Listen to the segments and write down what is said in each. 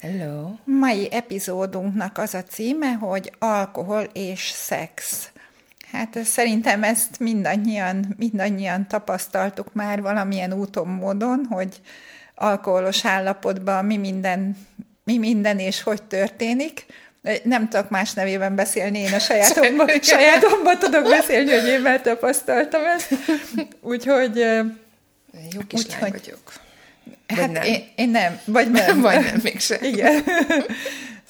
Hello! Mai epizódunknak az a címe, hogy alkohol és szex. Hát szerintem ezt mindannyian, mindannyian tapasztaltuk már valamilyen úton, módon, hogy alkoholos állapotban mi minden, mi minden és hogy történik. Nem tudok más nevében beszélni, én a sajátomban, sajátomban tudok beszélni, hogy én már tapasztaltam ezt. Úgyhogy... Jó kislány úgy, vagyok. Hát nem. Én, én nem, vagy nem. vagy nem, mégsem. Igen.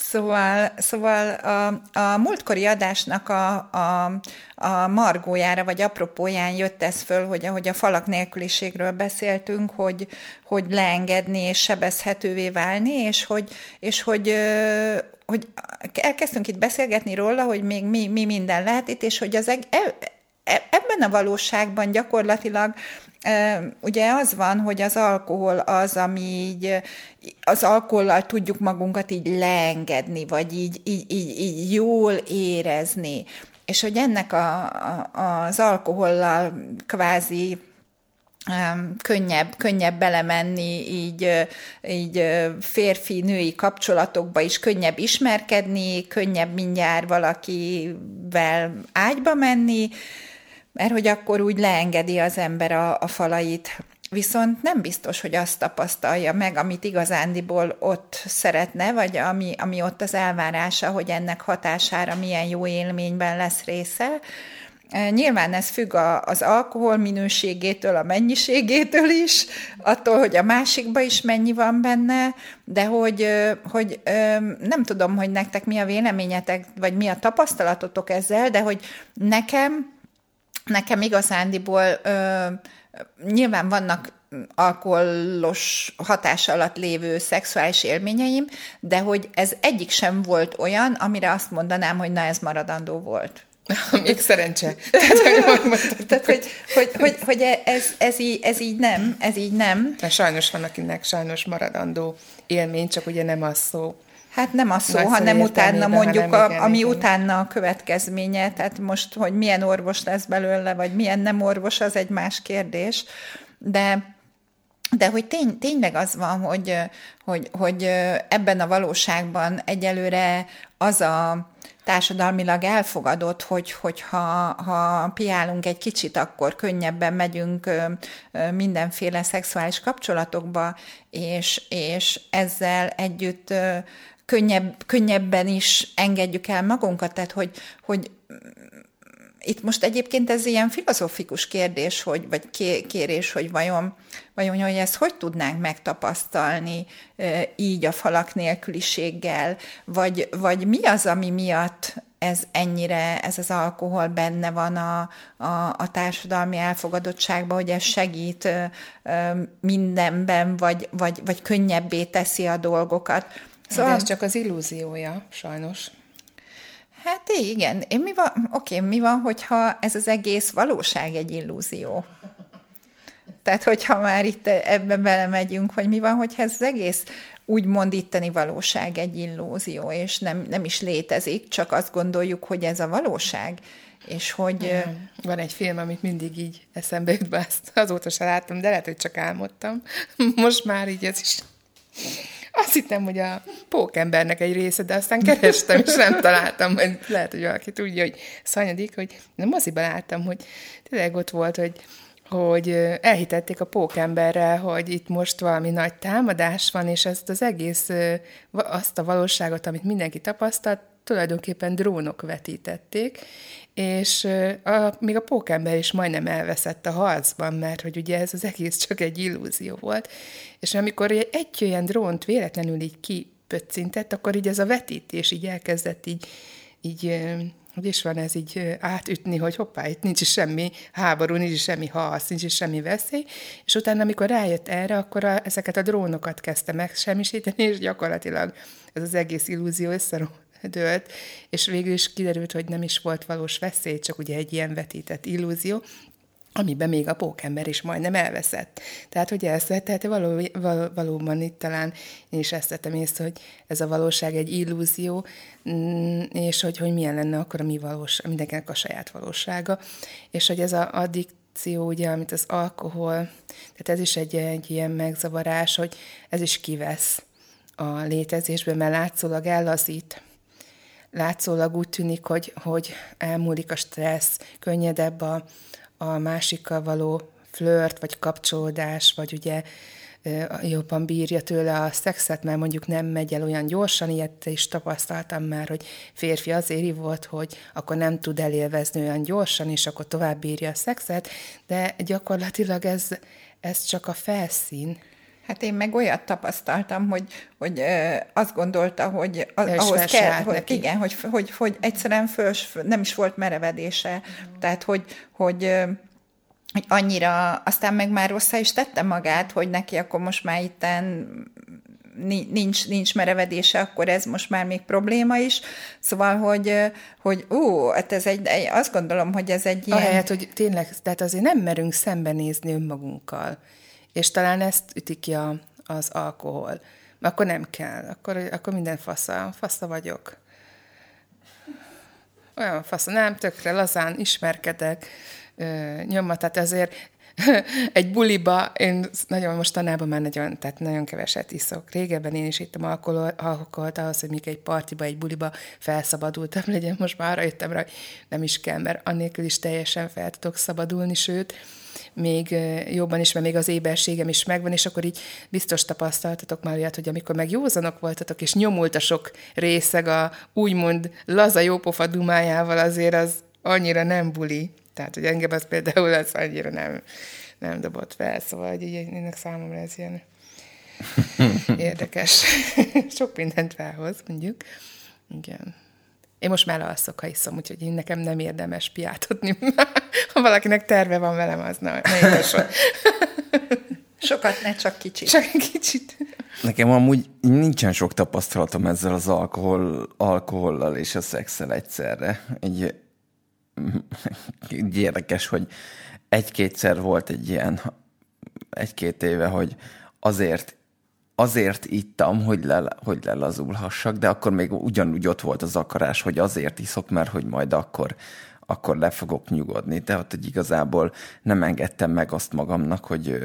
Szóval, szóval a, a múltkori adásnak a, a, a margójára, vagy apropóján jött ez föl, hogy ahogy a falak nélküliségről beszéltünk, hogy, hogy leengedni és sebezhetővé válni, és hogy, és hogy, hogy elkezdtünk itt beszélgetni róla, hogy még mi, mi minden lehet itt, és hogy az e, e, ebben a valóságban gyakorlatilag Ugye az van, hogy az alkohol az, ami így, az alkohollal tudjuk magunkat így leengedni, vagy így, így, így, így jól érezni. És hogy ennek a, a, az alkohollal kvázi könnyebb, könnyebb belemenni így, így férfi-női kapcsolatokba is, könnyebb ismerkedni, könnyebb mindjárt valakivel ágyba menni, mert hogy akkor úgy leengedi az ember a, a falait. Viszont nem biztos, hogy azt tapasztalja meg, amit igazándiból ott szeretne, vagy ami, ami ott az elvárása, hogy ennek hatására milyen jó élményben lesz része. E, nyilván ez függ a, az alkohol minőségétől, a mennyiségétől is, attól, hogy a másikba is mennyi van benne, de hogy, hogy nem tudom, hogy nektek mi a véleményetek, vagy mi a tapasztalatotok ezzel, de hogy nekem nekem igazándiból ö, nyilván vannak alkoholos hatás alatt lévő szexuális élményeim, de hogy ez egyik sem volt olyan, amire azt mondanám, hogy na ez maradandó volt. Még szerencse. Tehát, hogy, hogy, hogy, hogy ez, ez, így, ez így nem, ez így nem. De sajnos van, akinek sajnos maradandó élmény, csak ugye nem az szó. Hát nem a szó, Nagy hanem utána mondjuk, a, igen, ami igen. utána a következménye, tehát most, hogy milyen orvos lesz belőle, vagy milyen nem orvos, az egy más kérdés, de de hogy tény, tényleg az van, hogy, hogy, hogy ebben a valóságban egyelőre az a társadalmilag elfogadott, hogy, hogy ha, ha piálunk egy kicsit, akkor könnyebben megyünk mindenféle szexuális kapcsolatokba, és, és ezzel együtt könnyebb, könnyebben is engedjük el magunkat, tehát hogy, hogy itt most egyébként ez ilyen filozofikus kérdés, hogy, vagy kérés, hogy vajon, vajon hogy ezt hogy tudnánk megtapasztalni így a falak nélküliséggel, vagy, vagy mi az, ami miatt ez ennyire, ez az alkohol benne van a, a, a társadalmi elfogadottságban, hogy ez segít mindenben, vagy, vagy, vagy könnyebbé teszi a dolgokat. Szóval... De ez csak az illúziója, sajnos. Hát igen, én mi van, oké, mi van, hogyha ez az egész valóság egy illúzió? Tehát, hogyha már itt ebbe belemegyünk, hogy mi van, hogyha ez az egész úgymond itteni valóság egy illúzió, és nem, nem is létezik, csak azt gondoljuk, hogy ez a valóság, és hogy... Van egy film, amit mindig így eszembe jut be, azt azóta se láttam, de lehet, hogy csak álmodtam. Most már így ez is azt hittem, hogy a pókembernek egy része, de aztán kerestem, és nem találtam, hogy lehet, hogy valaki tudja, hogy szanyadik, hogy nem moziban láttam, hogy tényleg ott volt, hogy hogy elhitették a pókemberrel, hogy itt most valami nagy támadás van, és ezt az egész, azt a valóságot, amit mindenki tapasztalt, tulajdonképpen drónok vetítették, és a, még a pókember is majdnem elveszett a harcban, mert hogy ugye ez az egész csak egy illúzió volt, és amikor egy olyan drónt véletlenül így kipöccintett, akkor így ez a vetítés így elkezdett így, így hogy is van ez így átütni, hogy hoppá, itt nincs is semmi háború, nincs is semmi harc, nincs is semmi veszély, és utána, amikor rájött erre, akkor a, ezeket a drónokat kezdte megsemmisíteni, és gyakorlatilag ez az egész illúzió összedőlt, és végül is kiderült, hogy nem is volt valós veszély, csak ugye egy ilyen vetített illúzió, amiben még a pókember is majdnem elveszett. Tehát, hogy ezt tehát való, val, valóban itt talán én is ezt tettem észre, hogy ez a valóság egy illúzió, mm, és hogy, hogy milyen lenne akkor a mi valós, mindenkinek a saját valósága, és hogy ez a addikció, ugye, amit az alkohol, tehát ez is egy, egy ilyen megzavarás, hogy ez is kivesz a létezésből, mert látszólag ellazít, látszólag úgy tűnik, hogy, hogy elmúlik a stressz, könnyedebb a, a másikkal való flört, vagy kapcsolódás, vagy ugye jobban bírja tőle a szexet, mert mondjuk nem megy el olyan gyorsan, ilyet is tapasztaltam már, hogy férfi azért volt, hogy akkor nem tud elélvezni olyan gyorsan, és akkor tovább bírja a szexet, de gyakorlatilag ez, ez csak a felszín. Hát én meg olyat tapasztaltam, hogy, hogy azt gondolta, hogy az, ahhoz kell, hogy, igen, hogy, hogy, hogy egyszerűen föl, nem is volt merevedése. Mm. Tehát, hogy, hogy hogy annyira, aztán meg már rosszá is tette magát, hogy neki akkor most már itten nincs, nincs merevedése, akkor ez most már még probléma is. Szóval, hogy, hogy ú, hát ez egy, azt gondolom, hogy ez egy ilyen... Ahelyett, hogy tényleg, tehát azért nem merünk szembenézni önmagunkkal. És talán ezt üti ki a, az alkohol. Akkor nem kell, akkor, akkor minden fasza, fasza vagyok. Olyan fasza, nem, tökre lazán ismerkedek, nyomma, tehát ezért egy buliba, én nagyon mostanában már nagyon, tehát nagyon keveset iszok. Régebben én is ittam alkoholt ahhoz, hogy még egy partiba, egy buliba felszabadultam legyen. Most már arra jöttem rá, hogy nem is kell, mert annélkül is teljesen fel tudok szabadulni, sőt, még jobban is, mert még az éberségem is megvan, és akkor így biztos tapasztaltatok már olyat, hogy amikor meg józanok voltatok, és nyomult a sok részeg a úgymond laza jópofa dumájával, azért az annyira nem buli. Tehát, hogy engem az például az annyira nem, nem dobott fel, szóval hogy így, ennek számomra ez ilyen érdekes. Sok mindent felhoz, mondjuk. Igen. Én most már alszok, ha iszom, úgyhogy én nekem nem érdemes piátodni. Ha valakinek terve van velem, az na, ne Sokat, ne csak kicsit. Csak kicsit. Nekem amúgy nincsen sok tapasztalatom ezzel az alkohol, alkohollal és a szexel egyszerre. Egy, egy érdekes, hogy egy-kétszer volt egy ilyen, egy-két éve, hogy azért azért ittam, hogy, le, hogy lelazulhassak, de akkor még ugyanúgy ott volt az akarás, hogy azért iszok, mert hogy majd akkor, akkor le fogok nyugodni. Tehát, hogy igazából nem engedtem meg azt magamnak, hogy,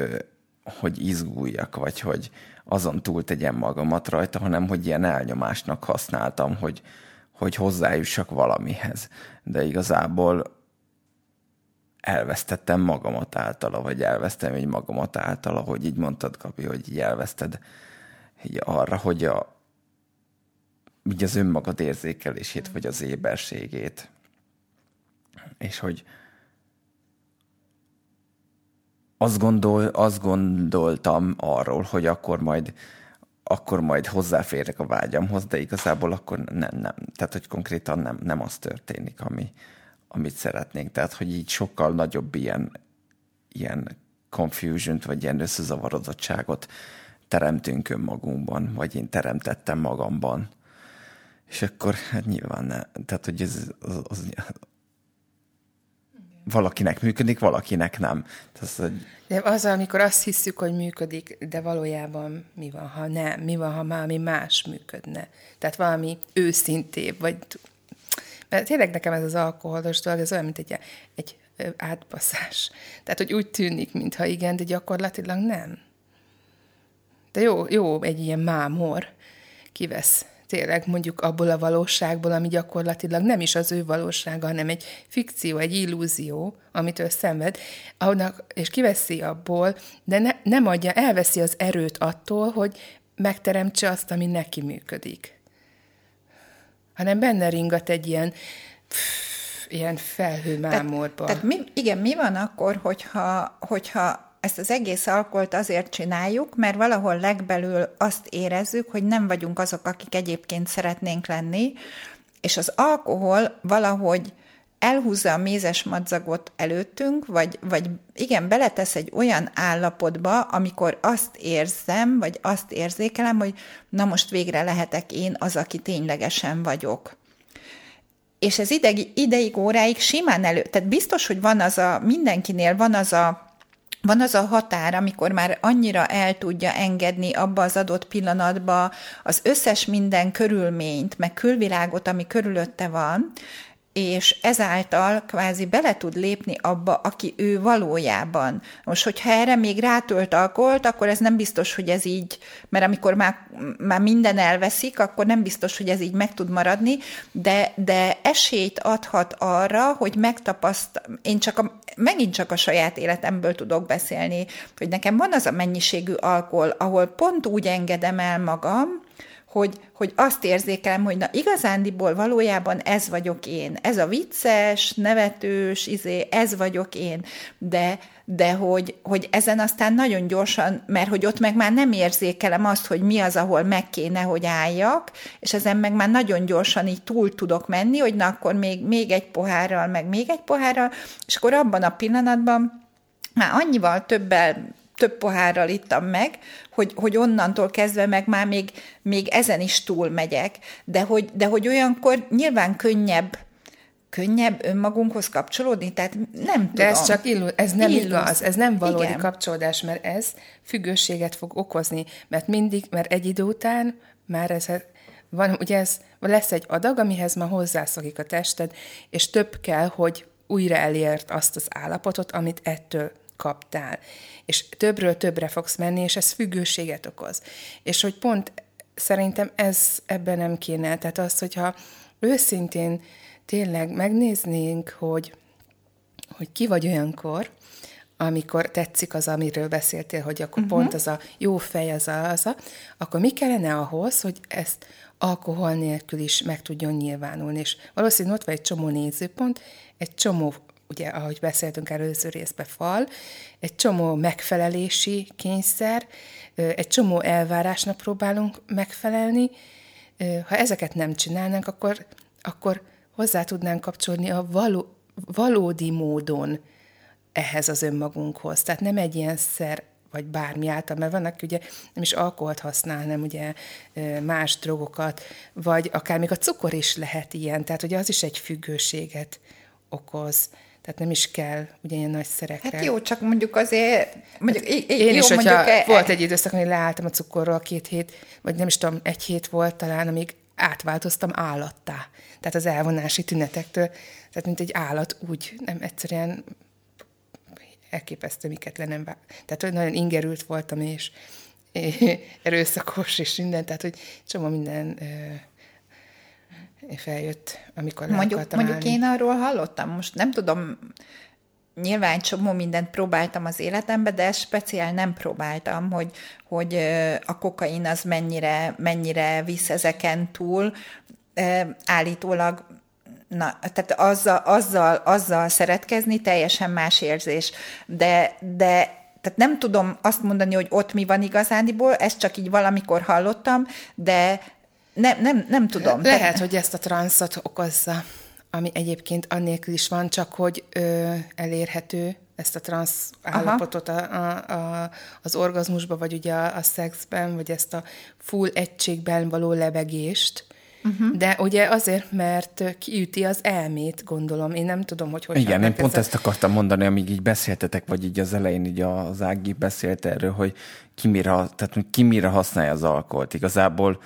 hogy izguljak, vagy hogy azon túl tegyem magamat rajta, hanem hogy ilyen elnyomásnak használtam, hogy, hogy hozzájussak valamihez. De igazából elvesztettem magamat általa, vagy elvesztem egy magamat általa, hogy így mondtad, Kapi, hogy így elveszted így arra, hogy a, így az önmagad érzékelését, vagy az éberségét. És hogy azt, gondol, azt gondoltam arról, hogy akkor majd akkor majd hozzáférek a vágyamhoz, de igazából akkor nem, nem. Tehát, hogy konkrétan nem, nem az történik, ami, amit szeretnénk. Tehát, hogy így sokkal nagyobb ilyen, ilyen confusion vagy ilyen összezavarodottságot teremtünk önmagunkban, vagy én teremtettem magamban. És akkor hát nyilván ne, tehát hogy ez az, az, valakinek működik, valakinek nem. Az, hogy... De az, amikor azt hiszük, hogy működik, de valójában mi van, ha nem? Mi van, ha valami más működne? Tehát valami őszintébb, vagy... Mert tényleg nekem ez az alkoholos dolog, ez olyan, mint egy, egy átbaszás. Tehát, hogy úgy tűnik, mintha igen, de gyakorlatilag nem. De jó, jó egy ilyen mámor kivesz tényleg mondjuk abból a valóságból, ami gyakorlatilag nem is az ő valósága, hanem egy fikció, egy illúzió, amit ő szenved, annak, és kiveszi abból, de ne, nem adja, elveszi az erőt attól, hogy megteremtse azt, ami neki működik. Hanem benne ringat egy ilyen pff, ilyen felhőmámorba. Tehát, tehát mi, igen, mi van akkor, hogyha, hogyha ezt az egész alkoholt azért csináljuk, mert valahol legbelül azt érezzük, hogy nem vagyunk azok, akik egyébként szeretnénk lenni, és az alkohol valahogy elhúzza a mézes madzagot előttünk, vagy, vagy igen, beletesz egy olyan állapotba, amikor azt érzem, vagy azt érzékelem, hogy na most végre lehetek én az, aki ténylegesen vagyok. És ez ideig, ideig, óráig simán elő, tehát biztos, hogy van az a, mindenkinél van az a van az a határ, amikor már annyira el tudja engedni abba az adott pillanatba az összes minden körülményt, meg külvilágot, ami körülötte van, és ezáltal kvázi bele tud lépni abba, aki ő valójában. Most, hogyha erre még rátölt alkoholt, akkor ez nem biztos, hogy ez így, mert amikor már, már minden elveszik, akkor nem biztos, hogy ez így meg tud maradni, de, de esélyt adhat arra, hogy megtapaszt, én csak a, megint csak a saját életemből tudok beszélni, hogy nekem van az a mennyiségű alkohol, ahol pont úgy engedem el magam, hogy, hogy azt érzékelem, hogy na igazándiból valójában ez vagyok én. Ez a vicces, nevetős, izé, ez vagyok én. De, de hogy, hogy ezen aztán nagyon gyorsan, mert hogy ott meg már nem érzékelem azt, hogy mi az, ahol meg kéne, hogy álljak, és ezen meg már nagyon gyorsan így túl tudok menni, hogy na akkor még, még egy pohárral, meg még egy pohárral, és akkor abban a pillanatban már annyival többel több pohárral ittam meg, hogy, hogy onnantól kezdve meg már még, még ezen is túl megyek, de hogy, de hogy olyankor nyilván könnyebb könnyebb önmagunkhoz kapcsolódni? Tehát nem tudom. De ez csak illu- ez nem Illuz. igaz, ez nem valódi Igen. kapcsolódás, mert ez függőséget fog okozni, mert mindig, mert egy idő után már ez van, ugye ez, lesz egy adag, amihez már hozzászokik a tested, és több kell, hogy újra elért azt az állapotot, amit ettől kaptál. És többről többre fogsz menni, és ez függőséget okoz. És hogy pont szerintem ez ebben nem kéne. Tehát az, hogyha őszintén tényleg megnéznénk, hogy, hogy ki vagy olyankor, amikor tetszik az, amiről beszéltél, hogy akkor uh-huh. pont az a jó fej, az a, az a, akkor mi kellene ahhoz, hogy ezt alkohol nélkül is meg tudjon nyilvánulni. És valószínűleg ott van egy csomó nézőpont, egy csomó ugye, ahogy beszéltünk előző részben, fal, egy csomó megfelelési kényszer, egy csomó elvárásnak próbálunk megfelelni. Ha ezeket nem csinálnánk, akkor, akkor hozzá tudnánk kapcsolni a való, valódi módon ehhez az önmagunkhoz. Tehát nem egy ilyen szer vagy bármi által, mert vannak ugye nem is alkoholt használ, hanem ugye más drogokat, vagy akár még a cukor is lehet ilyen, tehát ugye az is egy függőséget okoz. Tehát nem is kell ugye ilyen nagy szerekre. Hát jó, csak mondjuk azért... Mondjuk, hát én jó, is, hogyha mondjuk, e- volt egy időszak, hogy leálltam a cukorról két hét, vagy nem is tudom, egy hét volt talán, amíg átváltoztam állattá. Tehát az elvonási tünetektől, tehát mint egy állat úgy, nem egyszerűen elképesztő, miket le nem vá... Tehát hogy nagyon ingerült voltam, és erőszakos, és minden, tehát hogy csomó minden feljött, amikor Mondjuk, mondjuk én arról hallottam, most nem tudom, nyilván csomó mindent próbáltam az életembe, de ezt speciál nem próbáltam, hogy, hogy a kokain az mennyire, mennyire visz ezeken túl. Állítólag Na, tehát azzal, azzal, azzal szeretkezni teljesen más érzés. De, de tehát nem tudom azt mondani, hogy ott mi van igazándiból, ezt csak így valamikor hallottam, de nem, nem, nem tudom. Lehet, hogy ezt a transzot okozza, ami egyébként annélkül is van, csak hogy ö, elérhető ezt a transz állapotot a, a, a, az orgazmusba, vagy ugye a, a szexben, vagy ezt a full egységben való lebegést, Uh-huh. De ugye azért, mert kiüti az elmét, gondolom. Én nem tudom, hogy hogy... Igen, én pont ezt akartam mondani, amíg így beszéltetek, vagy így az elején így az Ági beszélt erről, hogy ki mire, tehát ki mire használja az alkoholt. Igazából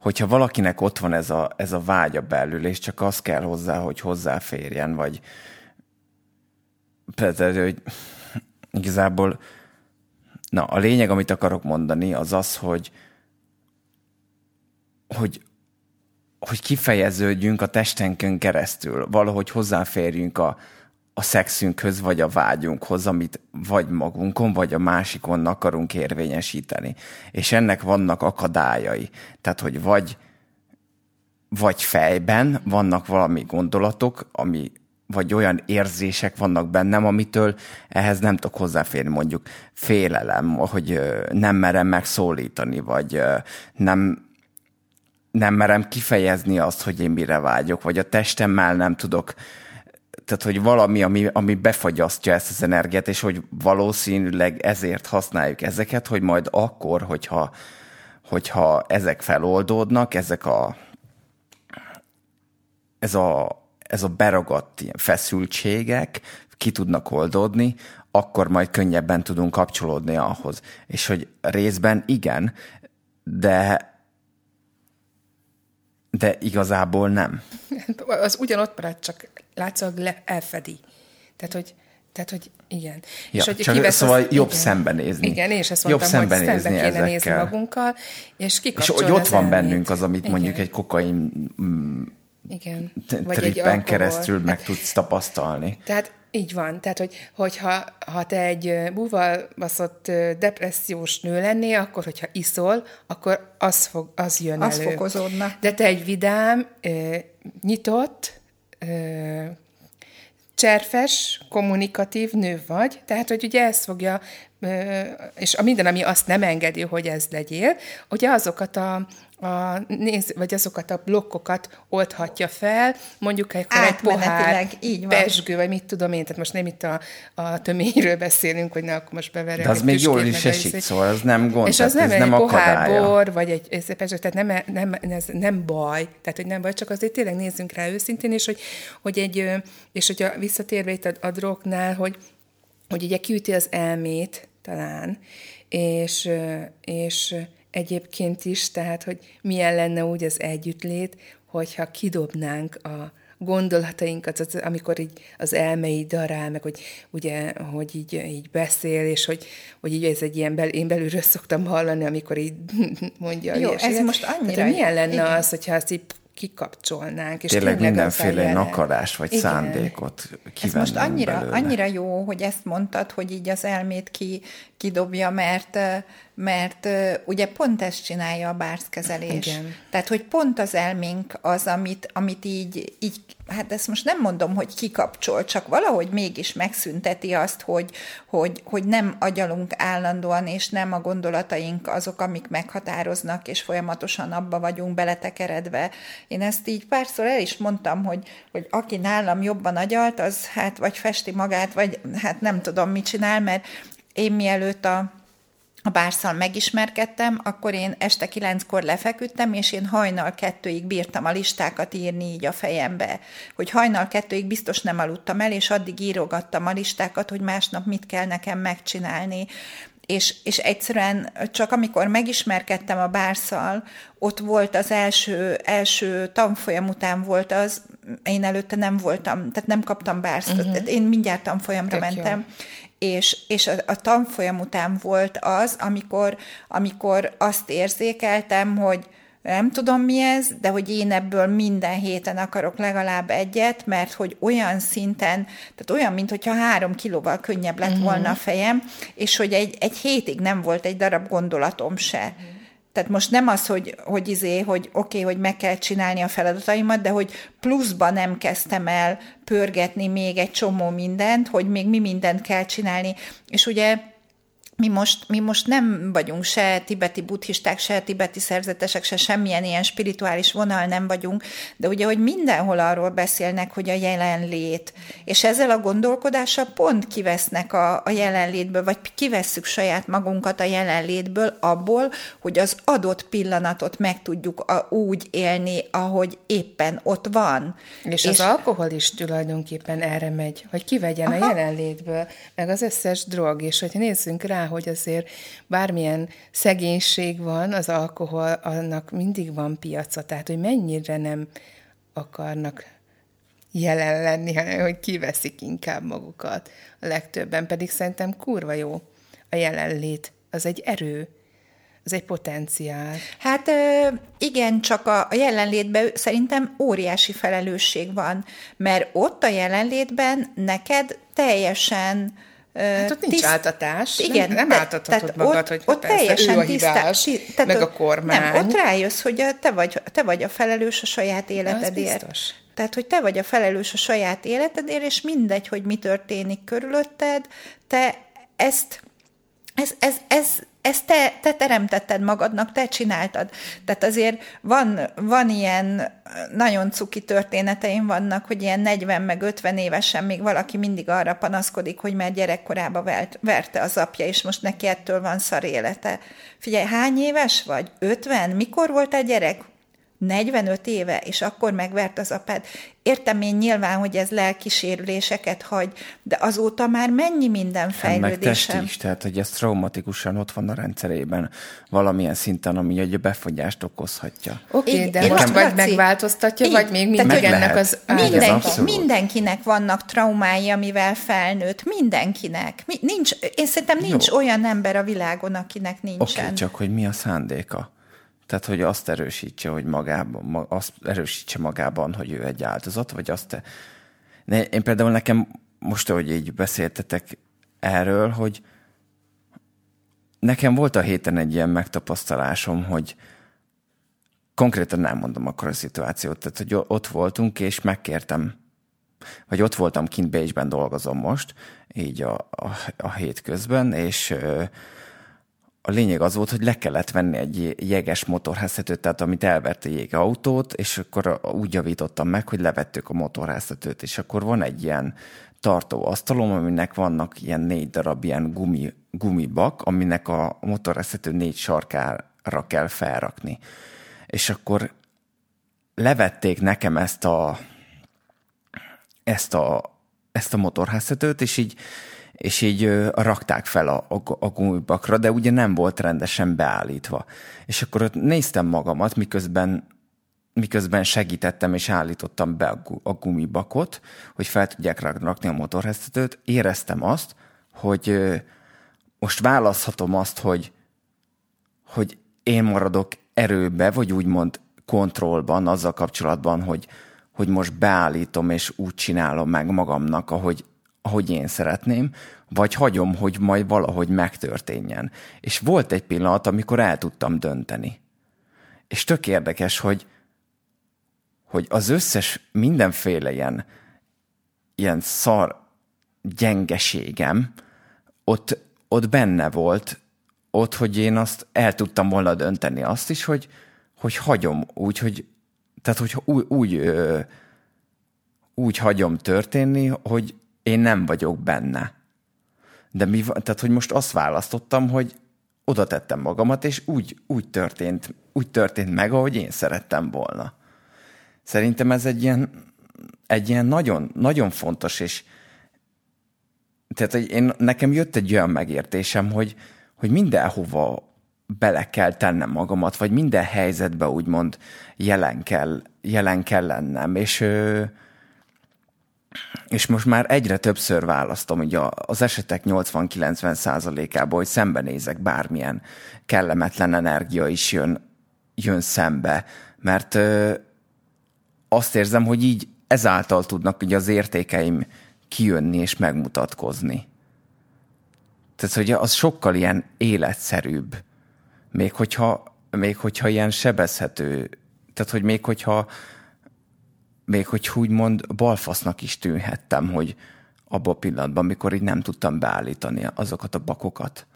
hogyha valakinek ott van ez a, ez a vágya belül, és csak az kell hozzá, hogy hozzáférjen, vagy tehát, hogy igazából na, a lényeg, amit akarok mondani, az az, hogy hogy hogy kifejeződjünk a testenkön keresztül, valahogy hozzáférjünk a, a szexünkhöz, vagy a vágyunkhoz, amit vagy magunkon, vagy a másikon akarunk érvényesíteni. És ennek vannak akadályai. Tehát, hogy vagy, vagy fejben vannak valami gondolatok, ami vagy olyan érzések vannak bennem, amitől ehhez nem tudok hozzáférni, mondjuk félelem, hogy nem merem megszólítani, vagy nem nem merem kifejezni azt, hogy én mire vágyok, vagy a testemmel nem tudok tehát, hogy valami, ami, ami befagyasztja ezt az energiát, és hogy valószínűleg ezért használjuk ezeket, hogy majd akkor, hogyha, hogyha ezek feloldódnak, ezek a ez a, ez a beragadt feszültségek ki tudnak oldódni, akkor majd könnyebben tudunk kapcsolódni ahhoz. És hogy részben igen, de de igazából nem. Az ugyanott marad, csak látszólag le, elfedi. Tehát, hogy tehát, hogy igen. Ja, és hogy csak szóval az, jobb igen. szembenézni. Igen, és ezt mondtam, jobb hogy szembe kéne ezekkel. nézni magunkkal, és És hogy ott van elmét. bennünk az, amit igen. mondjuk egy kokain mm, igen. trippen keresztül meg tudsz tapasztalni. Tehát így van. Tehát, hogy, hogyha ha te egy búvalbaszott depressziós nő lennél, akkor, hogyha iszol, akkor az, fog, az jön az elő. Az fokozódna. De te egy vidám, nyitott, cserfes, kommunikatív nő vagy, tehát, hogy ugye ez fogja, és a minden, ami azt nem engedi, hogy ez legyél, ugye azokat a a néz, vagy azokat a blokkokat oldhatja fel, mondjuk egy, egy pohár így van. pesgő, vagy mit tudom én, tehát most nem itt a, a töményről beszélünk, hogy ne, akkor most beverek De az még jól is esik, izé. szóval az nem gond, És az nem, ez nem egy pohár bor, vagy egy ez pesgő, tehát nem, nem, ez nem baj, tehát hogy nem baj, csak azért tényleg nézzünk rá őszintén, és hogy, hogy egy, és hogyha visszatérve itt a, a drognál, hogy, hogy ugye kiüti az elmét, talán, és, és egyébként is, tehát hogy milyen lenne úgy az együttlét, hogyha kidobnánk a gondolatainkat, az, amikor így az elmei darál, meg hogy ugye, hogy így, így beszél, és hogy, hogy így ez egy ilyen, bel, én belülről szoktam hallani, amikor így mondja. Jó, ez most annyira... Tehát, milyen lenne igen. az, hogyha azt így kikapcsolnánk. És tényleg, tényleg mindenféle akarás vagy Igen. szándékot Ez most annyira, annyira jó, hogy ezt mondtad, hogy így az elmét ki, kidobja, mert, mert ugye pont ezt csinálja a bárszkezelés. Igen. Tehát, hogy pont az elménk az, amit, amit így, így, hát ezt most nem mondom, hogy kikapcsol, csak valahogy mégis megszünteti azt, hogy, hogy, hogy nem agyalunk állandóan, és nem a gondolataink azok, amik meghatároznak, és folyamatosan abba vagyunk beletekeredve. Én ezt így párszor el is mondtam, hogy, hogy aki nálam jobban agyalt, az hát vagy festi magát, vagy hát nem tudom, mit csinál, mert én mielőtt a a bárszal megismerkedtem, akkor én este kilenckor lefeküdtem, és én hajnal kettőig bírtam a listákat írni így a fejembe, hogy hajnal kettőig biztos nem aludtam el, és addig írogattam a listákat, hogy másnap mit kell nekem megcsinálni. És, és egyszerűen csak amikor megismerkedtem a bárszal, ott volt az első, első tanfolyam után volt az, én előtte nem voltam, tehát nem kaptam bárszt, uh-huh. tehát én mindjárt tanfolyamra Tök mentem, jó és, és a, a tanfolyam után volt az, amikor, amikor azt érzékeltem, hogy nem tudom mi ez, de hogy én ebből minden héten akarok legalább egyet, mert hogy olyan szinten, tehát olyan, mintha három kilóval könnyebb lett uh-huh. volna a fejem, és hogy egy, egy hétig nem volt egy darab gondolatom se. Uh-huh. Tehát most nem az, hogy, hogy izé, hogy oké, okay, hogy meg kell csinálni a feladataimat, de hogy pluszban nem kezdtem el pörgetni még egy csomó mindent, hogy még mi mindent kell csinálni. És ugye mi most, mi most nem vagyunk se tibeti buddhisták, se tibeti szerzetesek, se semmilyen ilyen spirituális vonal nem vagyunk, de ugye, hogy mindenhol arról beszélnek, hogy a jelenlét, és ezzel a gondolkodással pont kivesznek a, a jelenlétből, vagy kivesszük saját magunkat a jelenlétből abból, hogy az adott pillanatot meg tudjuk a, úgy élni, ahogy éppen ott van. És, és az alkohol is tulajdonképpen erre megy, hogy kivegyen Aha. a jelenlétből, meg az összes drog, és hogy nézzünk rá, hogy azért bármilyen szegénység van, az alkohol, annak mindig van piaca, tehát hogy mennyire nem akarnak jelen lenni, hanem hogy kiveszik inkább magukat. A legtöbben pedig szerintem kurva jó a jelenlét. Az egy erő, az egy potenciál. Hát igen, csak a, jelenlétben szerintem óriási felelősség van, mert ott a jelenlétben neked teljesen Hát ott nincs tiszt... áltatás. Igen, nem, nem áltathatod magad, ott, hogy ott persze, teljesen ő a hibás, tisztá... meg a kormány. Nem, ott rájössz, hogy te vagy, te vagy a felelős a saját életedért. Tehát, hogy te vagy a felelős a saját életedért, és mindegy, hogy mi történik körülötted, te ezt ez, ez, ez, ezt te, te teremtetted magadnak, te csináltad. Tehát azért van, van ilyen nagyon cuki történeteim vannak, hogy ilyen 40 meg 50 évesen még valaki mindig arra panaszkodik, hogy már gyerekkorába vert, verte az apja, és most neki ettől van szar élete. Figyelj, hány éves vagy? 50? Mikor voltál gyerek? 45 éve, és akkor megvert az apád. Értem én nyilván, hogy ez lelkisérüléseket hagy, de azóta már mennyi minden fejlődésem. Hát meg is, tehát hogy ez traumatikusan ott van a rendszerében valamilyen szinten, ami egy befogyást okozhatja. Oké, okay, de most vagy megváltoztatja, így, vagy még mindig ennek az mindenki, Mindenkinek vannak traumái, amivel felnőtt. Mindenkinek. Mi, nincs, én szerintem nincs Jó. olyan ember a világon, akinek nincsen. Oké, okay, csak hogy mi a szándéka? Tehát, hogy azt erősítse, hogy magában, azt erősítse magában, hogy ő egy áldozat, vagy azt. Ne, én például nekem most, ahogy így beszéltetek erről, hogy nekem volt a héten egy ilyen megtapasztalásom, hogy konkrétan nem mondom akkor a szituációt, tehát hogy ott voltunk, és megkértem, vagy ott voltam kint Bécsben dolgozom most, így a, a, a hétközben, és a lényeg az volt, hogy le kellett venni egy jeges motorháztetőt, tehát amit elvert a autót, és akkor úgy javítottam meg, hogy levettük a motorháztetőt, és akkor van egy ilyen tartó asztalom, aminek vannak ilyen négy darab ilyen gumi, gumibak, aminek a motorháztető négy sarkára kell felrakni. És akkor levették nekem ezt a ezt a, ezt a motorháztetőt, és így és így rakták fel a, a, a gumibakra, de ugye nem volt rendesen beállítva. És akkor ott néztem magamat, miközben miközben segítettem és állítottam be a, gumibakot, hogy fel tudják rakni a motorheztetőt, éreztem azt, hogy most választhatom azt, hogy, hogy én maradok erőbe, vagy úgymond kontrollban azzal kapcsolatban, hogy, hogy most beállítom és úgy csinálom meg magamnak, ahogy ahogy én szeretném, vagy hagyom, hogy majd valahogy megtörténjen. És volt egy pillanat, amikor el tudtam dönteni. És tök érdekes, hogy, hogy az összes mindenféle ilyen, ilyen szar gyengeségem ott, ott benne volt, ott, hogy én azt el tudtam volna dönteni azt is, hogy, hogy hagyom úgy, hogy tehát, hogy úgy, úgy, úgy hagyom történni, hogy, én nem vagyok benne. De mi, tehát, hogy most azt választottam, hogy oda tettem magamat, és úgy, úgy, történt, úgy történt meg, ahogy én szerettem volna. Szerintem ez egy ilyen, egy ilyen nagyon, nagyon fontos, és tehát hogy én, nekem jött egy olyan megértésem, hogy, hogy mindenhova bele kell tennem magamat, vagy minden helyzetbe úgymond jelen kell, jelen kell lennem, és és most már egyre többször választom, hogy az esetek 80-90 százalékából, hogy szembenézek bármilyen kellemetlen energia is jön, jön szembe, mert ö, azt érzem, hogy így ezáltal tudnak ugye az értékeim kijönni és megmutatkozni. Tehát, hogy az sokkal ilyen életszerűbb, még hogyha, még hogyha ilyen sebezhető, tehát, hogy még hogyha még hogy úgymond balfasznak is tűnhettem, hogy abban a pillanatban, amikor így nem tudtam beállítani azokat a bakokat.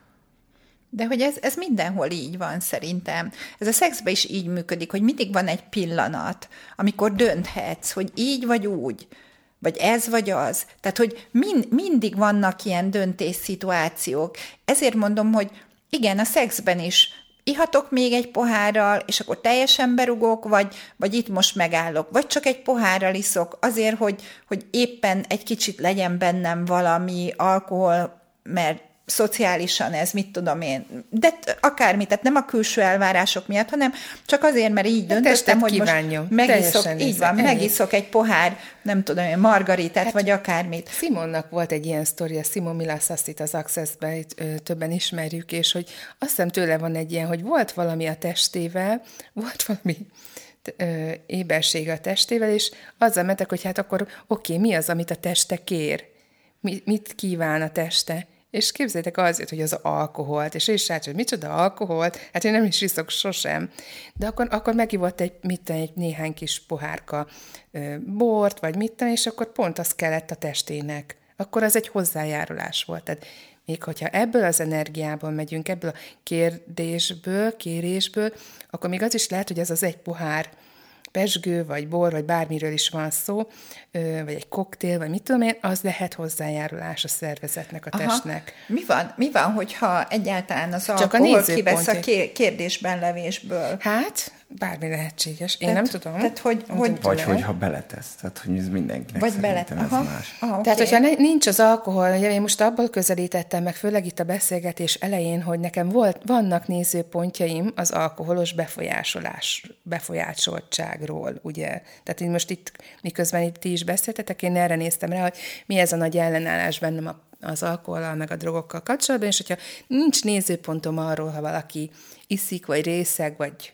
De hogy ez, ez mindenhol így van szerintem. Ez a szexben is így működik, hogy mindig van egy pillanat, amikor dönthetsz, hogy így vagy úgy, vagy ez vagy az. Tehát, hogy min, mindig vannak ilyen döntésszituációk. Ezért mondom, hogy igen, a szexben is ihatok még egy pohárral, és akkor teljesen berugok, vagy, vagy itt most megállok, vagy csak egy pohárral iszok, azért, hogy, hogy éppen egy kicsit legyen bennem valami alkohol, mert szociálisan ez, mit tudom én, de akármi, tehát nem a külső elvárások miatt, hanem csak azért, mert így de döntöttem, hogy kívánja. most megiszok, így van, ennyi. megiszok egy pohár, nem tudom én, margaritát, hát vagy akármit. Simonnak volt egy ilyen sztoria, Simon Milasszasztit az Access-ben többen ismerjük, és hogy azt hiszem tőle van egy ilyen, hogy volt valami a testével, volt valami éberség a testével, és azzal mentek, hogy hát akkor oké, okay, mi az, amit a teste kér? mit kíván a teste? És képzeljétek azért, hogy az alkoholt, és is hát, hogy micsoda alkoholt, hát én nem is iszok sosem. De akkor, akkor megivott egy, mit egy néhány kis pohárka ö, bort, vagy mit és akkor pont az kellett a testének. Akkor az egy hozzájárulás volt. Tehát Még hogyha ebből az energiából megyünk, ebből a kérdésből, kérésből, akkor még az is lehet, hogy ez az egy pohár pesgő, vagy bor, vagy bármiről is van szó, vagy egy koktél, vagy mit tudom én, az lehet hozzájárulás a szervezetnek, a Aha. testnek. Mi van, mi van, hogyha egyáltalán az Csak alkohol a kivesz a kérdésben levésből? Hát, bármi lehetséges. Én tehát, nem tudom. Tehát, hogy, nem hogy, vagy hogyha beletesz, tehát hogy ez mindenkinek vagy belet, ez aha, más. Aha, okay. Tehát, hogyha nincs az alkohol, ugye én most abból közelítettem meg, főleg itt a beszélgetés elején, hogy nekem volt, vannak nézőpontjaim az alkoholos befolyásolás, befolyásoltságról, ugye. Tehát én most itt, miközben itt ti is beszéltetek, én erre néztem rá, hogy mi ez a nagy ellenállás bennem a az alkohollal, meg a drogokkal kapcsolatban, és hogyha nincs nézőpontom arról, ha valaki iszik, vagy részeg, vagy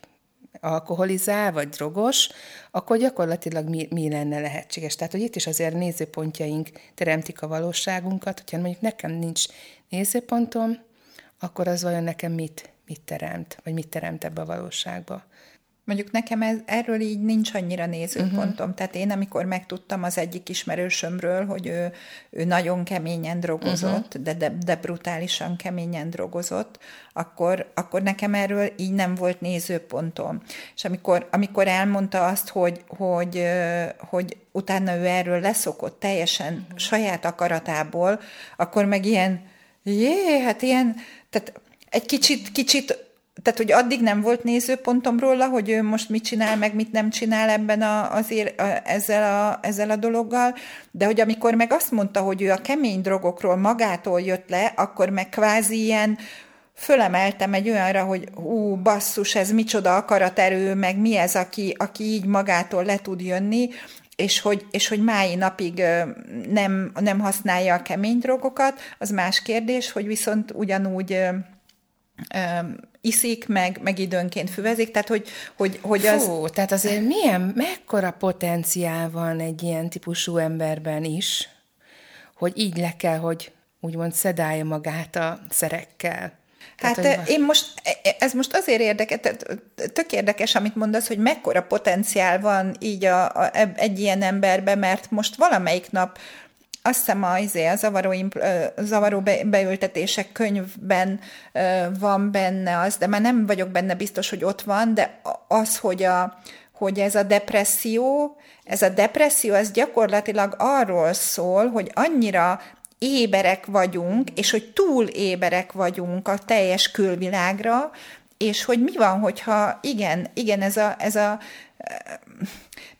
alkoholizál, vagy drogos, akkor gyakorlatilag mi, mi lenne lehetséges. Tehát, hogy itt is azért nézőpontjaink teremtik a valóságunkat, hogyha mondjuk nekem nincs nézőpontom, akkor az vajon nekem mit, mit teremt, vagy mit teremt ebbe a valóságba. Mondjuk nekem ez, erről így nincs annyira nézőpontom. Uh-huh. Tehát én, amikor megtudtam az egyik ismerősömről, hogy ő, ő nagyon keményen drogozott, uh-huh. de, de, de brutálisan keményen drogozott, akkor, akkor nekem erről így nem volt nézőpontom. És amikor, amikor elmondta azt, hogy, hogy, hogy utána ő erről leszokott teljesen uh-huh. saját akaratából, akkor meg ilyen, jé, hát ilyen, tehát egy kicsit, kicsit tehát, hogy addig nem volt nézőpontom róla, hogy ő most mit csinál, meg mit nem csinál ebben a, az ér, a, ezzel, a, ezzel a dologgal, de hogy amikor meg azt mondta, hogy ő a kemény drogokról magától jött le, akkor meg kvázi ilyen, fölemeltem egy olyanra, hogy ú, basszus, ez micsoda akaraterő, meg mi ez, aki, aki így magától le tud jönni, és hogy, és hogy mái napig nem, nem használja a kemény drogokat, az más kérdés, hogy viszont ugyanúgy iszik, meg, meg időnként füvezik, tehát hogy, hogy, hogy az... Fú, tehát azért milyen, mekkora potenciál van egy ilyen típusú emberben is, hogy így le kell, hogy úgymond szedálja magát a szerekkel. Tehát, hát hogy... én most, e, e, ez most azért érdekes, tök érdekes, amit mondasz, hogy mekkora potenciál van így a, a, egy ilyen emberben, mert most valamelyik nap azt hiszem a, izé, a zavaró, zavaró beültetések könyvben van benne az, de már nem vagyok benne biztos, hogy ott van, de az, hogy, a, hogy ez a depresszió, ez a depresszió, ez gyakorlatilag arról szól, hogy annyira éberek vagyunk, és hogy túl éberek vagyunk a teljes külvilágra, és hogy mi van, hogyha igen, igen, ez a, ez a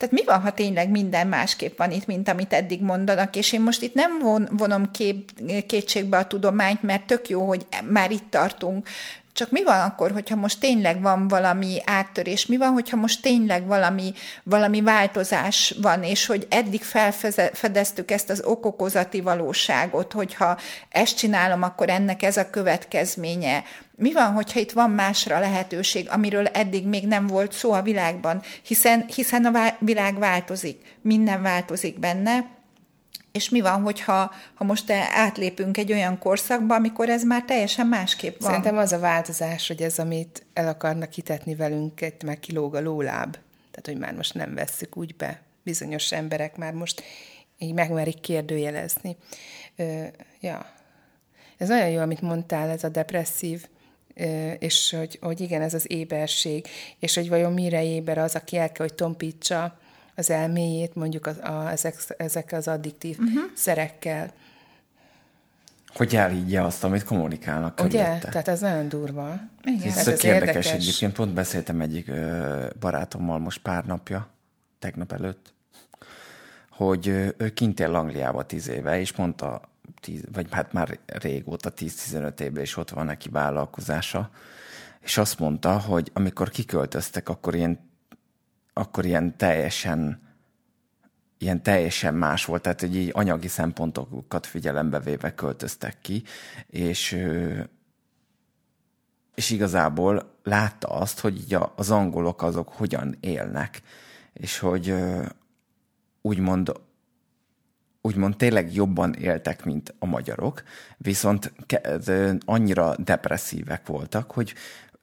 tehát mi van, ha tényleg minden másképp van itt, mint amit eddig mondanak, és én most itt nem von, vonom kép, kétségbe a tudományt, mert tök jó, hogy már itt tartunk, csak mi van akkor, hogyha most tényleg van valami áttörés? Mi van, hogyha most tényleg valami, valami változás van, és hogy eddig felfedeztük ezt az okokozati valóságot, hogyha ezt csinálom, akkor ennek ez a következménye. Mi van, hogyha itt van másra lehetőség, amiről eddig még nem volt szó a világban, hiszen, hiszen a világ változik, minden változik benne, és mi van, hogyha ha most átlépünk egy olyan korszakba, amikor ez már teljesen másképp van? Szerintem az a változás, hogy ez, amit el akarnak hitetni velünk, egy már kilóg a lóláb. Tehát, hogy már most nem vesszük úgy be. Bizonyos emberek már most így megmerik kérdőjelezni. Ö, ja. Ez nagyon jó, amit mondtál, ez a depresszív, és hogy, hogy igen, ez az éberség, és hogy vajon mire éber az, aki el kell, hogy tompítsa az elméjét mondjuk az, a, ezek, ezek az addiktív uh-huh. szerekkel. Hogy elhiggye azt, amit kommunikálnak Ugye? Körülötte. Tehát ez nagyon durva. Igen. Ez, ez érdekes. érdekes egyébként. Pont beszéltem egyik ö, barátommal most pár napja, tegnap előtt, hogy ő kint él Angliába tíz éve, és mondta, tíz, vagy hát már régóta, 10-15 évben is ott van neki vállalkozása, és azt mondta, hogy amikor kiköltöztek, akkor ilyen akkor ilyen teljesen ilyen teljesen más volt, tehát hogy így anyagi szempontokat figyelembe véve költöztek ki, és, és igazából látta azt, hogy az angolok azok hogyan élnek, és hogy úgymond úgymond tényleg jobban éltek, mint a magyarok, viszont annyira depresszívek voltak, hogy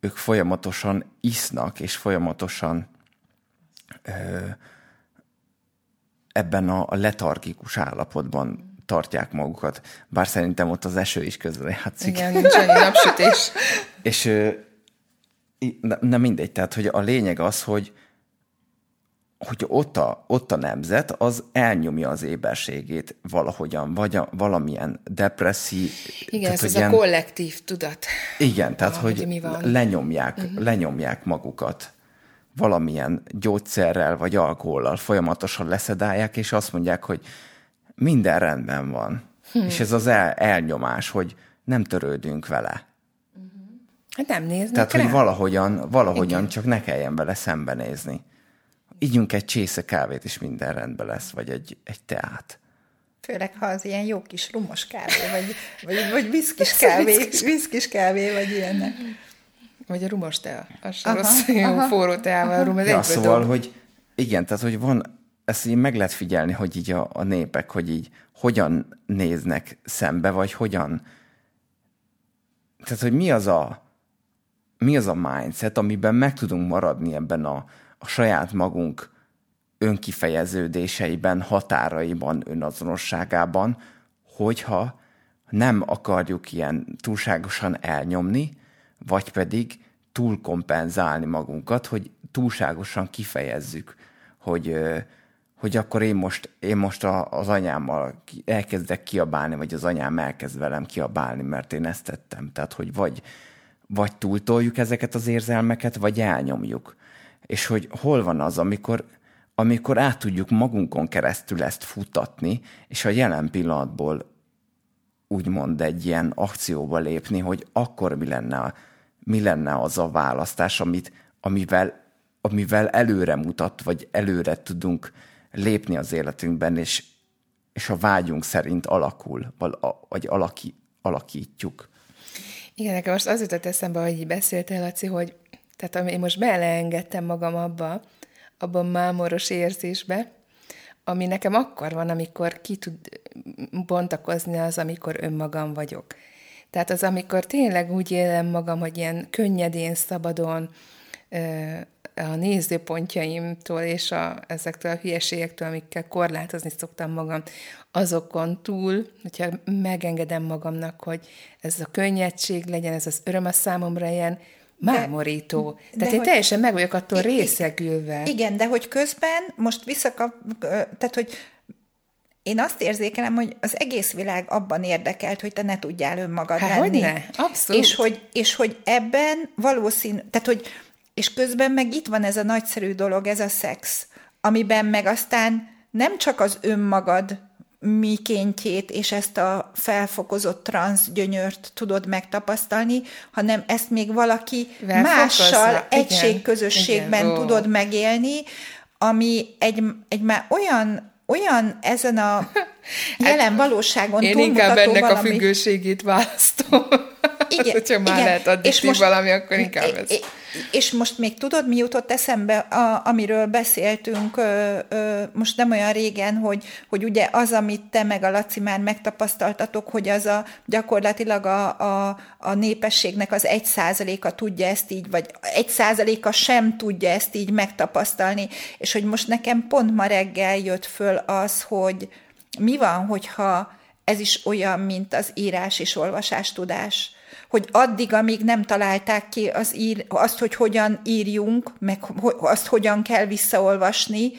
ők folyamatosan isznak, és folyamatosan ebben a, letargikus állapotban tartják magukat. Bár szerintem ott az eső is közre játszik. Igen, nincs annyi napsütés. És ö, na, na mindegy, tehát hogy a lényeg az, hogy hogy ott a, ott a nemzet, az elnyomja az éberségét valahogyan, vagy a, valamilyen depresszív... Igen, tehát, ez hogy az ilyen- a kollektív tudat. Igen, tehát valahogy hogy mi van. lenyomják, uh-huh. lenyomják magukat valamilyen gyógyszerrel vagy alkohollal folyamatosan leszedálják, és azt mondják, hogy minden rendben van. Hmm. És ez az el, elnyomás, hogy nem törődünk vele. Hát nem néznek Tehát, rá. hogy valahogyan, valahogyan csak ne kelljen vele szembenézni. Ígyunk egy csésze kávét, és minden rendben lesz, vagy egy, egy teát. Főleg, ha az ilyen jó kis rumos kávé, vagy, vagy, vagy viszkis kávé, viszkis kávé, vagy ilyenek. Vagy a rumos tea. Az sem Aha, rossz, jó aha. forró teával rum, ez Ja, szóval, dob. hogy igen, tehát, hogy van, ezt így meg lehet figyelni, hogy így a, a népek, hogy így hogyan néznek szembe, vagy hogyan, tehát, hogy mi az a, mi az a mindset, amiben meg tudunk maradni ebben a, a saját magunk önkifejeződéseiben, határaiban, önazonosságában, hogyha nem akarjuk ilyen túlságosan elnyomni, vagy pedig túl kompenzálni magunkat, hogy túlságosan kifejezzük, hogy, hogy akkor én most, én most az anyámmal elkezdek kiabálni, vagy az anyám elkezd velem kiabálni, mert én ezt tettem. Tehát, hogy vagy, vagy túltoljuk ezeket az érzelmeket, vagy elnyomjuk. És hogy hol van az, amikor, amikor át tudjuk magunkon keresztül ezt futatni, és a jelen pillanatból úgymond egy ilyen akcióba lépni, hogy akkor mi lenne, mi lenne az a választás, amit, amivel, amivel előre mutat, vagy előre tudunk lépni az életünkben, és, és a vágyunk szerint alakul, vagy, alaki, alakítjuk. Igen, nekem most az jutott eszembe, hogy beszéltél, Laci, hogy tehát én most beleengedtem magam abba, abban mámoros érzésbe, ami nekem akkor van, amikor ki tud bontakozni az, amikor önmagam vagyok. Tehát az, amikor tényleg úgy élem magam, hogy ilyen könnyedén, szabadon, a nézőpontjaimtól és a, ezektől a hülyeségektől, amikkel korlátozni szoktam magam, azokon túl, hogyha megengedem magamnak, hogy ez a könnyedség legyen, ez az öröm a számomra ilyen mámorító. de Tehát én hogy- teljesen meg vagyok attól részegülve. Igen, de hogy közben most visszakap, tehát hogy én azt érzékelem, hogy az egész világ abban érdekelt, hogy te ne tudjál önmagad Há, lenni. hogyne? Abszolút. És hogy, és hogy ebben valószínű, tehát hogy, és közben meg itt van ez a nagyszerű dolog, ez a szex, amiben meg aztán nem csak az önmagad mikéntjét és ezt a felfokozott transz gyönyört tudod megtapasztalni, hanem ezt még valaki Vel mással. Igen, egységközösségben igen, ó. tudod megélni, ami egy, egy már olyan, olyan ezen a jelen valóságon Hát Én inkább ennek valami. a függőségét választom. Igen, Hogyha már igen. lehet addiktív valami, akkor inkább ez. és- És most még tudod, mi jutott eszembe, a, amiről beszéltünk ö, ö, most nem olyan régen, hogy, hogy ugye az, amit te meg a Laci már megtapasztaltatok, hogy az a gyakorlatilag a, a, a népességnek az egy százaléka tudja ezt így, vagy egy százaléka sem tudja ezt így megtapasztalni, és hogy most nekem pont ma reggel jött föl az, hogy mi van, hogyha ez is olyan, mint az írás és olvasás tudás. Hogy addig, amíg nem találták ki az ír, azt, hogy hogyan írjunk, meg azt, hogyan kell visszaolvasni,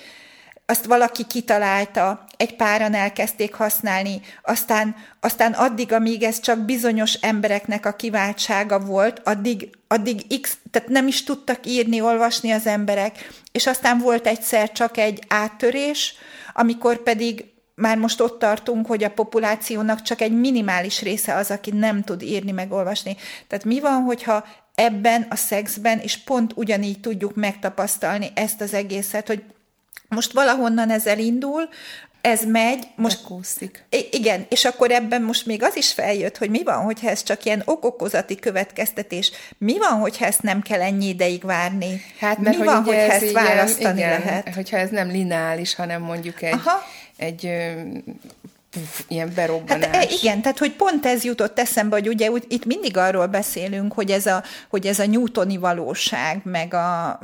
azt valaki kitalálta, egy páran elkezdték használni, aztán, aztán addig, amíg ez csak bizonyos embereknek a kiváltsága volt, addig, addig X, tehát nem is tudtak írni, olvasni az emberek, és aztán volt egyszer csak egy áttörés, amikor pedig már most ott tartunk, hogy a populációnak csak egy minimális része az, aki nem tud írni, meg olvasni. Tehát mi van, hogyha ebben a szexben, és pont ugyanígy tudjuk megtapasztalni ezt az egészet, hogy most valahonnan ez elindul, ez megy, most Bekúszik. I- igen, és akkor ebben most még az is feljött, hogy mi van, hogyha ez csak ilyen okokozati következtetés, mi van, hogyha ezt nem kell ennyi ideig várni, Hát, mert mi hogy van, hogyha ez ezt választani igen, lehet. Hogyha ez nem lineális, hanem mondjuk egy, Aha. Egy puf, ilyen berobbanás. Hát, igen, tehát hogy pont ez jutott eszembe, hogy ugye itt mindig arról beszélünk, hogy ez a, hogy ez a newtoni valóság, meg a,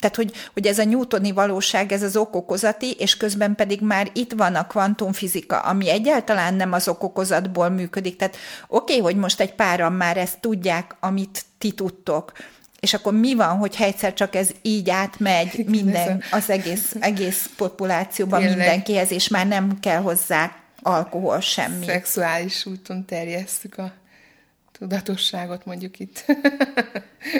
tehát hogy, hogy ez a newtoni valóság, ez az okokozati, és közben pedig már itt van a kvantumfizika, ami egyáltalán nem az okokozatból működik. Tehát oké, okay, hogy most egy páran már ezt tudják, amit ti tudtok, és akkor mi van, hogy egyszer csak ez így átmegy minden, az egész, egész populációban Tényleg. mindenkihez, és már nem kell hozzá alkohol, semmi. Szexuális úton terjesztük a tudatosságot mondjuk itt.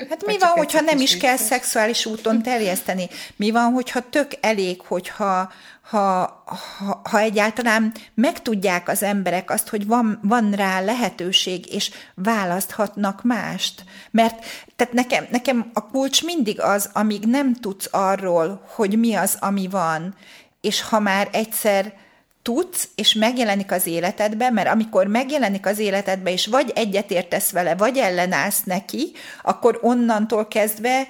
Hát mi van, hogyha nem is kell szexuális úton terjeszteni? Mi van, hogyha tök elég, hogyha ha, ha, ha egyáltalán megtudják az emberek azt, hogy van, van rá lehetőség, és választhatnak mást. Mert tehát nekem, nekem a kulcs mindig az, amíg nem tudsz arról, hogy mi az, ami van, és ha már egyszer tudsz, és megjelenik az életedbe, mert amikor megjelenik az életedbe, és vagy egyetértesz vele, vagy ellenállsz neki, akkor onnantól kezdve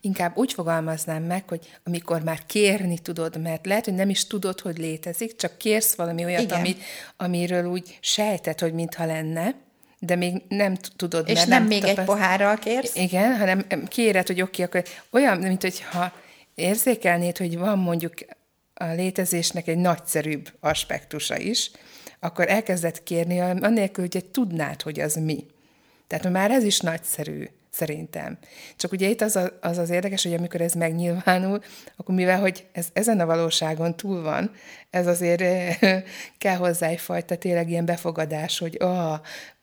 inkább úgy fogalmaznám meg, hogy amikor már kérni tudod, mert lehet, hogy nem is tudod, hogy létezik, csak kérsz valami olyat, amit, amiről úgy sejted, hogy mintha lenne, de még nem tudod. És mert nem, nem még tapaszt... egy pohárral kérsz? Igen, hanem kéred, hogy oké, okay, akkor olyan, mint hogyha érzékelnéd, hogy van mondjuk a létezésnek egy nagyszerűbb aspektusa is, akkor elkezdett kérni, annélkül, hogy tudnád, hogy az mi. Tehát már ez is nagyszerű, szerintem. Csak ugye itt az, a, az az érdekes, hogy amikor ez megnyilvánul, akkor mivel, hogy ez ezen a valóságon túl van, ez azért kell hozzá egyfajta tényleg ilyen befogadás, hogy oh,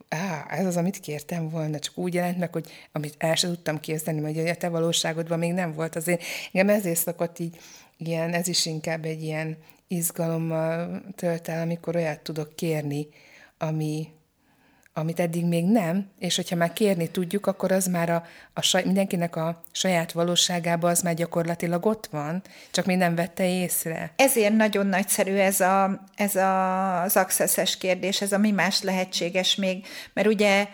á, ez az, amit kértem volna, csak úgy jelent meg, hogy amit el sem tudtam képzelni, hogy a te valóságodban még nem volt. Azért engem ezért szokott így ilyen, ez is inkább egy ilyen izgalommal tölt el, amikor olyat tudok kérni, ami, amit eddig még nem, és hogyha már kérni tudjuk, akkor az már a, a saj, mindenkinek a saját valóságában az már gyakorlatilag ott van, csak mi nem vette észre. Ezért nagyon nagyszerű ez, a, ez a, az accesses kérdés, ez a mi más lehetséges még, mert ugye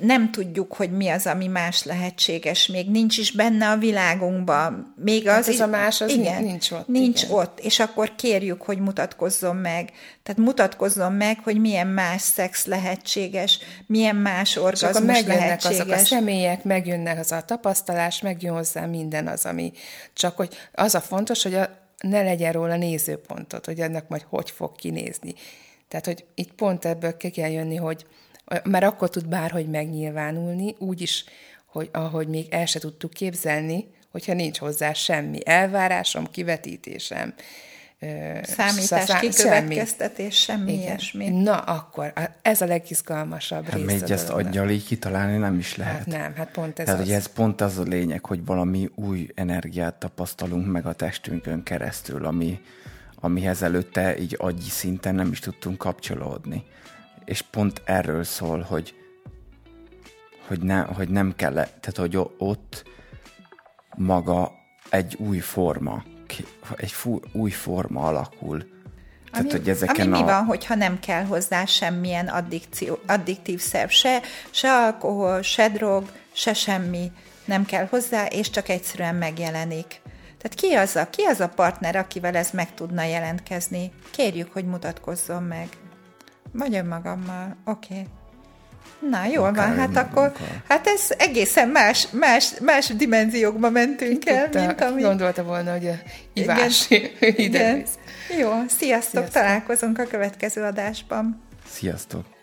nem tudjuk, hogy mi az, ami más lehetséges, még nincs is benne a világunkban. Még hát az, hát ez a más, az igen, nincs ott. Nincs igen. ott, és akkor kérjük, hogy mutatkozzon meg. Tehát mutatkozzon meg, hogy milyen más szex lehetséges, milyen más orgazmus és lehetséges. azok a személyek, megjönnek az a tapasztalás, megjön hozzá minden az, ami csak, hogy az a fontos, hogy a, ne legyen róla nézőpontot, hogy ennek majd hogy fog kinézni. Tehát, hogy itt pont ebből ki kell jönni, hogy mert akkor tud bárhogy megnyilvánulni, úgy is, hogy ahogy még el se tudtuk képzelni, hogyha nincs hozzá semmi elvárásom, kivetítésem, Számítás, szá- kikövetkeztetés, semmi, ilyesmi. Na, akkor ez a legizgalmasabb hát rész. még ezt aggyal így kitalálni nem is lehet. Hát nem, hát pont ez Tehát, az. hogy ez pont az a lényeg, hogy valami új energiát tapasztalunk meg a testünkön keresztül, ami, amihez előtte így agyi szinten nem is tudtunk kapcsolódni és pont erről szól, hogy, hogy, ne, hogy nem kell, tehát hogy ott maga egy új forma, egy fú, új forma alakul. Tehát, ami, hogy ezeken ami a... mi van, hogyha nem kell hozzá semmilyen addikció, addiktív szerv, se, se alkohol, se drog, se semmi nem kell hozzá, és csak egyszerűen megjelenik. Tehát ki az a, ki az a partner, akivel ez meg tudna jelentkezni? Kérjük, hogy mutatkozzon meg. Vagy önmagammal. Oké. Okay. Na, jól Akár van, hát akkor, hát ez egészen más, más, más dimenziókba mentünk Ki el, tudta, mint ami... Gondolta volna, hogy a ivás igen, ide igen. Jó, sziasztok, sziasztok, találkozunk a következő adásban. Sziasztok!